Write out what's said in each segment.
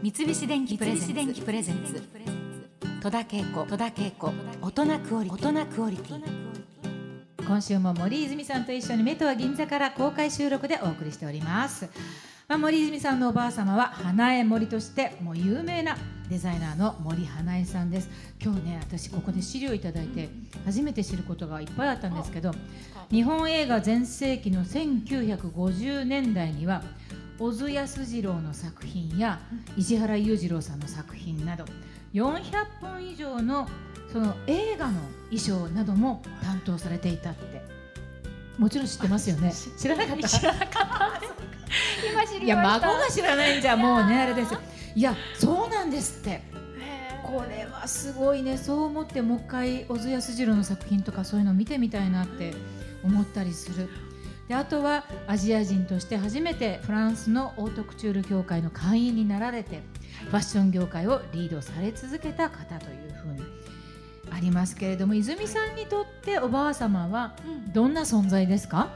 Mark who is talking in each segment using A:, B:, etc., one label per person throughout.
A: 三菱電機プレゼンツ。戸田恵子。戸田恵子。大人クオリ大人クオリティ。
B: 今週も森泉さんと一緒に目とは銀座から公開収録でお送りしております、まあ、森泉さんのおばあ様は花江森としてもう有名なデザイナーの森花江さんです。今日ね私ここで資料いただいて初めて知ることがいっぱいあったんですけど日本映画全盛期の1950年代には小津安二郎の作品や石原裕次郎さんの作品など400本以上のその映画の衣装なども担当されていたって。もちろん知ってますよね。知らなかった。
C: 知らなかった。今知
B: いや
C: りました。
B: 孫が知らないんじゃもうねあれですよ。いやそうなんですって。これはすごいね。そう思ってもう一回小津安二郎の作品とかそういうの見てみたいなって思ったりするであとはアジア人として初めてフランスのオートクチュール協会の会員になられてファッション業界をリードされ続けた方というふうにありますけれども泉さんにとっておばあ様は
C: うん。
B: どんな存在ですか？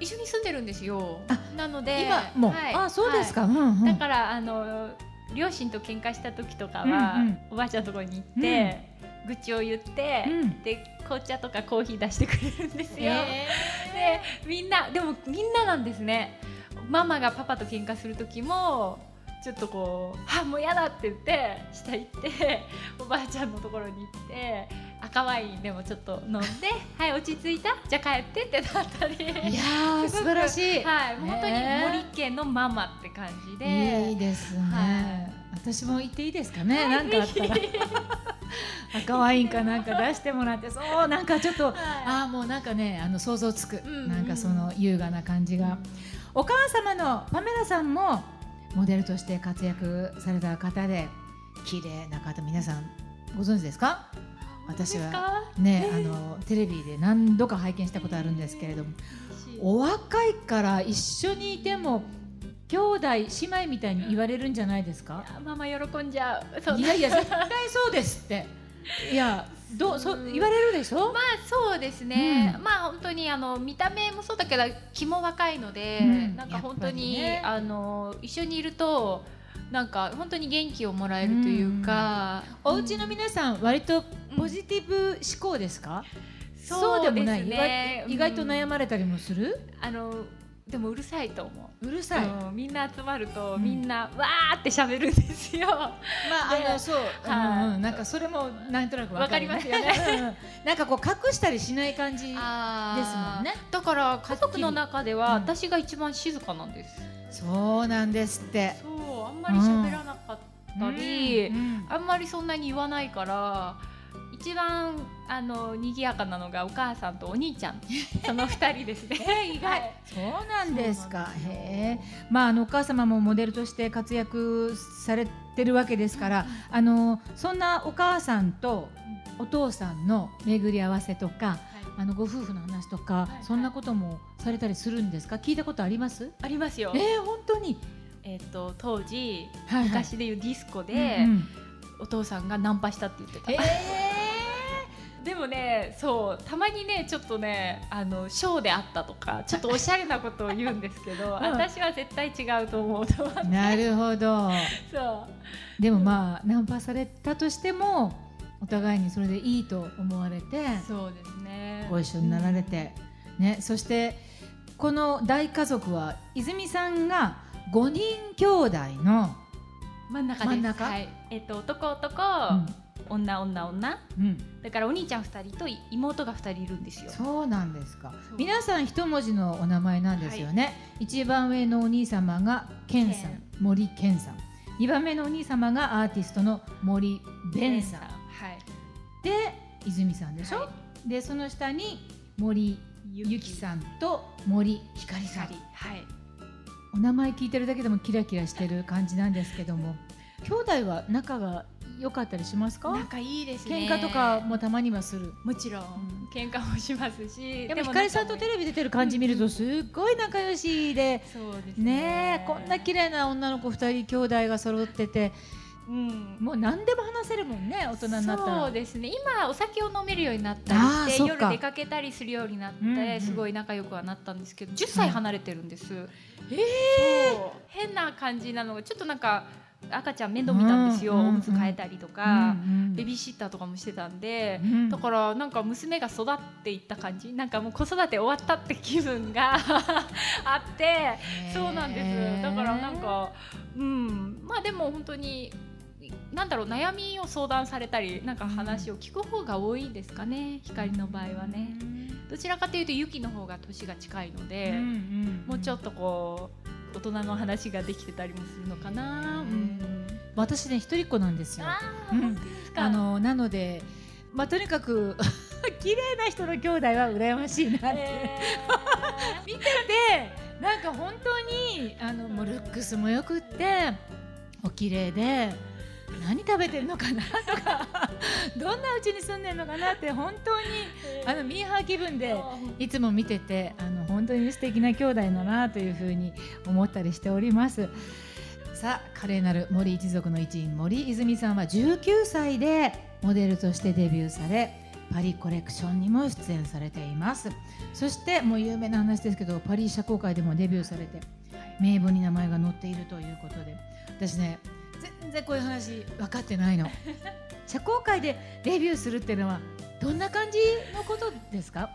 C: 一緒に住んでるんですよ。
B: あ
C: なので
B: 今もう、
C: はい。
B: あそうですか、
C: は
B: うんうん。
C: いだからあの両親と喧嘩した時とかは、
B: うんうん。
C: おばあちゃんのところに行って、愚痴を言って、
B: うん。
C: で紅茶とかコーヒー出してくれるんですよ、
B: え
C: でみんなでもみんななんですね。ママがパパと喧嘩する時もちょっとこう「あもう嫌だ」って言って下行っておばあちゃんのところに行って赤ワインでもちょっと飲んで「はい落ち着いた？じゃあ帰って」ってなったり。
B: いやー素晴らしい、
C: はい、本当に
B: ね
C: 森家のママって感じで、
B: いいですね、
C: は
B: 私も言っていいですかね、なんかあったら。赤ワインかなんか出してもらってそうなんかちょっと、ああもうなんかねあの想像つく、
C: うんうん。
B: なんかその優雅な感じが、お母様のパメラさんもモデルとして活躍された方で綺麗な方皆さんご存知ですか？私は
C: は
B: ねあのテレビで何度か拝見したことあるんですけれどもお若いから一緒にいても兄弟姉妹みたいに言われるんじゃないですか？
C: ママ喜んじゃう。
B: いやいや絶対そうですって。いやどうそう言われるでしょ？
C: まあそうですね、
B: うん。
C: まあ本当にあの見た目もそうだけど気も若いので、
B: うん。
C: なんか本当に、
B: ね。
C: あの一緒にいるとなんか本当に元気をもらえるというか、
B: お家の皆さん割と
C: うん
B: ポジティブ思考ですか、
C: そう
B: でもない、
C: ね
B: 意外と悩
C: む
B: まれたりもする、
C: あのでもうるさいと思う。
B: うるさい、ま
C: うん。みんな集まると、
B: うん。
C: みんなわーって喋るんですよ。
B: ああのそう、
C: はい。
B: うんうん、なんかそれもなんとなくわか
C: りますよね。
B: うんうん。なんかこう隠したりしない感じですもんね。
C: だから家族の中では
B: うん
C: 私が一番静かなんです。
B: そうなんですって
C: まり喋らなかったり、
B: うんうん
C: あんまりそんなに言わないから一番あの賑やかなのがお母さんとお兄ちゃん。その二人ですね。意外
B: そうなんですか。
C: そうなんですよ。
B: へえ。まああのお母様もモデルとして活躍されてるわけですから、あのそんなお母さんとお父さんの巡り合わせとかあのご夫婦の話とか、
C: い。
B: そんなこともされたりするんですか？聞いたことあります？
C: ありますよ。
B: えー、本当に、
C: と当時
B: はいはい。
C: 昔でいうディスコで、
B: うんうん。
C: お父さんがナンパしたって言ってた、
B: え
C: でもねそうたまにねちょっとねあのショーであったとかちょっとおしゃれなことを言うんですけど、
B: ん。
C: 私は絶対違うと思うと思って。
B: ー、なるほど。
C: そう。
B: でもまあナンパされたとしてもお互いにそれでいいと思われて
C: そうですね。
B: ご一緒になられて、ね、そしてこの大家族は泉さんが5人兄弟の、
C: 真ん中です。
B: 真ん中？
C: はい。えっと男男、女女女。
B: うん。うん、
C: だからお兄ちゃん2人と妹が2人いるんですよ。
B: そうなんですか。皆さん一文字のお名前なんですよね、一番上のお兄様が健さん
C: 健
B: 森健さん。二番目のお兄様がアーティストの森弁さん。
C: はい。
B: で泉さんでしょ、
C: は
B: でその下に森ゆきさんと森ひかりさん。
C: 光はい
B: お名前聞いてるだけでもキラキラしてる感じなんですけども。兄弟は仲が良かったりしますか？
C: 仲いいですね。
B: 喧嘩とかもたまにはする。
C: もちろん、喧嘩もしますし。
B: でもひかりさんとテレビ出てる感じ見るとすっごい仲良しで。
C: そうです
B: ね。
C: ね
B: えこんな綺麗な女の子2人兄弟が揃ってて
C: うん。
B: もう何でも話せるもんね大人になったら。
C: そうですね。今お酒を飲めるようになったりして夜出かけたりするようになって、
B: うんうん。
C: すごい仲良くはなったんですけど10歳離れてるんです、
B: え
C: そう。変な感じなのがちょっとなんか赤ちゃん面倒見たんですよ、
B: うん
C: おむつ替えたりとか、ベ
B: ビ
C: ビーシッターとかもしてたんで、
B: ー
C: だからなんか娘が育っていった感じ。なんかもう子育て終わったって気分が あってそうなんです。だからなんかうん。まあでも本当になんだろう悩みを相談されたりなんか話を聞く方が多いですかね光の場合はね。どちらかというとユキの方が年が近いので、もうちょっとこう大人の話ができてたりもするのかな、うん。
B: 私ね一人っ子なんですよ。
C: あ
B: うん。あのなのでまあとにかく 綺麗な人の兄弟は羨ましいなって、
C: え
B: 見ててなんか本当にあのもうルックスもよくってお綺麗で何食べてるのかなとか どんな家に住んでるのかなって本当にあのミーハー気分でいつも見ててあの本当に素敵な兄弟だなというふうに思ったりしております。さあ華麗なる森一族の一員森泉さんは19歳でモデルとしてデビューされパリコレクションにも出演されています。そしてもう有名な話ですけどパリ社交界でもデビューされて名簿に名前が載っているということで私ね全然こういう話分かってないの。社交界でデビューするっていうのはどんな感じのことですか？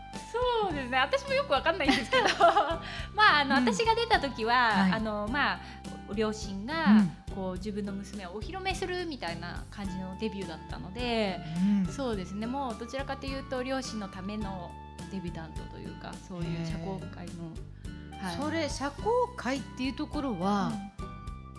C: そうですね。私もよくわかんないんですけど。まああの、
B: うん。
C: 私が出た時は、
B: はい。
C: あのまあ両親が、
B: うん。
C: こう自分の娘をお披露目するみたいな感じのデビューだったので、
B: うん。
C: そうですね。もうどちらかというと両親のためのデビュタントというかそういう社交界の、はい。
B: それ社交界っていうところは、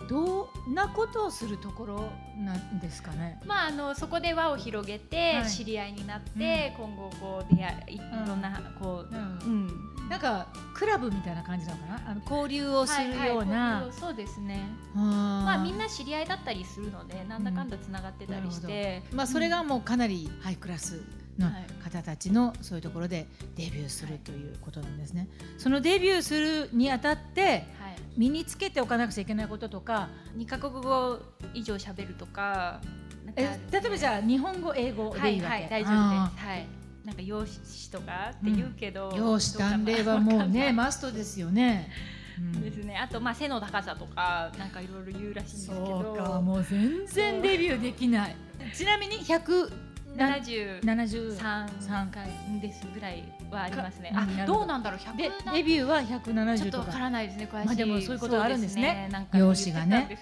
B: どんなことをするところなんですかね？
C: まあ、あのそこで輪を広げて
B: はい。
C: 知り合いになって、今後こう出会いいろんなこう、うん。
B: なんかクラブみたいな感じなのかな？あの交流をするよう
C: はいはいそうですね。
B: ま
C: まあみんな知り合いだったりするのでなんだかんだつながってたりして、
B: まあそれがもうかなりハイクラスの
C: はい。
B: 方たちのそういうところでデビューするということなんですね。そのデビューするにあたって
C: はい、
B: 身につけておかなくちゃいけないこととか、
C: 2カ国語以上喋るとか
B: え例えばじゃあ日本語英語
C: はい
B: でいいわけ？
C: はい大丈夫です。はい。なんか養子とかって言うけど、
B: す。容姿端麗はもうね マストですよね。うん。
C: ですね。あとまあ背の高さとかなんかいろいろ言うらしいんですけど。
B: そうかもう全然デビューできない。ちなみに100
C: 73
B: 73
C: 回ですぐらいはありますね。あどうなんだろう？100
B: で
C: な
B: デビューは
C: ちょ
B: 170とか。
C: っとわからないですね詳しい、
B: まあでもそういうことあるんですね。
C: なんか
B: 容姿がね。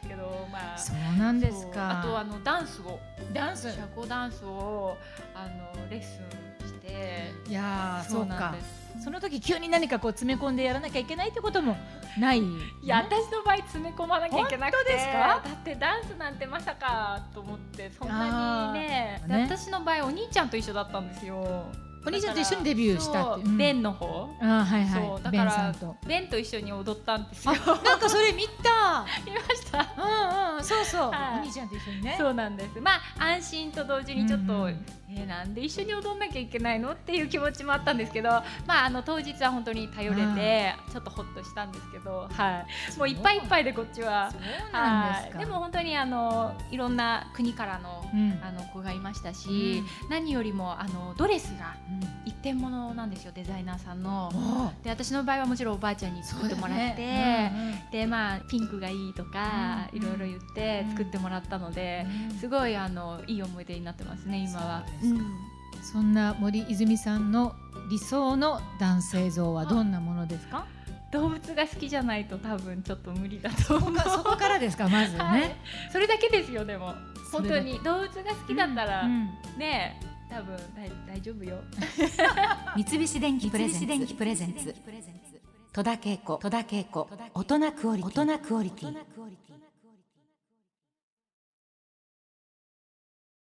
C: まあ。
B: そうなんですか。
C: あとあのダンスを。
B: ダンス？
C: 社交ダンスをあのレッスンして。
B: いやーそうか。
C: なんです
B: その時急に何かこう詰め込んでやらなきゃいけないってこともない
C: いや私の場合詰め込まなきゃいけなくて。
B: ですか？
C: だってダンスなんてまさかと思ってそんなにね。
B: ね。
C: で私の場合お兄ちゃんと一緒だったんですよ
B: お兄ちゃんと一緒にデビューしたって
C: ベンの方。
B: あーはいはい。
C: だからベンと。一緒に踊ったんですよ。
B: なんかそれ見た。
C: 見ました。
B: うんうんそうそう。
C: はい。
B: お兄ちゃんと一緒にね。
C: そうなんです。まあ安心と同時にちょっと、えーなんで一緒に踊んなきゃいけないのっていう気持ちもあったんですけどまああの当日は本当に頼れてちょっとほっとしたんですけどはい。もういっぱいいっぱいでこっちは。
B: そうなんです
C: でも本当にあのいろんな国からの
B: うん。
C: あの子がいましたし、何よりもあのドレスが
B: うん
C: 一点物なんですよデザイナーさんの。で私の場合はもちろんおばあちゃんに作ってもらって、
B: そうだね。
C: でまあピンクがいいとか、
B: うん
C: いろいろ言って作ってもらったので、すごいあのいい思い出になってますね今は。
B: そん。な森泉さんの理想の男性像はどんなものですか？
C: 動物が好きじゃないと多分ちょっと無理だと思う。
B: そこからですかまずね、
C: はい。それだけですよでも。本当に動物が好きだったら、
B: うん。
C: ね多分大大丈夫よ。
A: 三菱電機プレゼンツ。戸田恵子。戸田恵子。大人クオリティ。大人クオリティ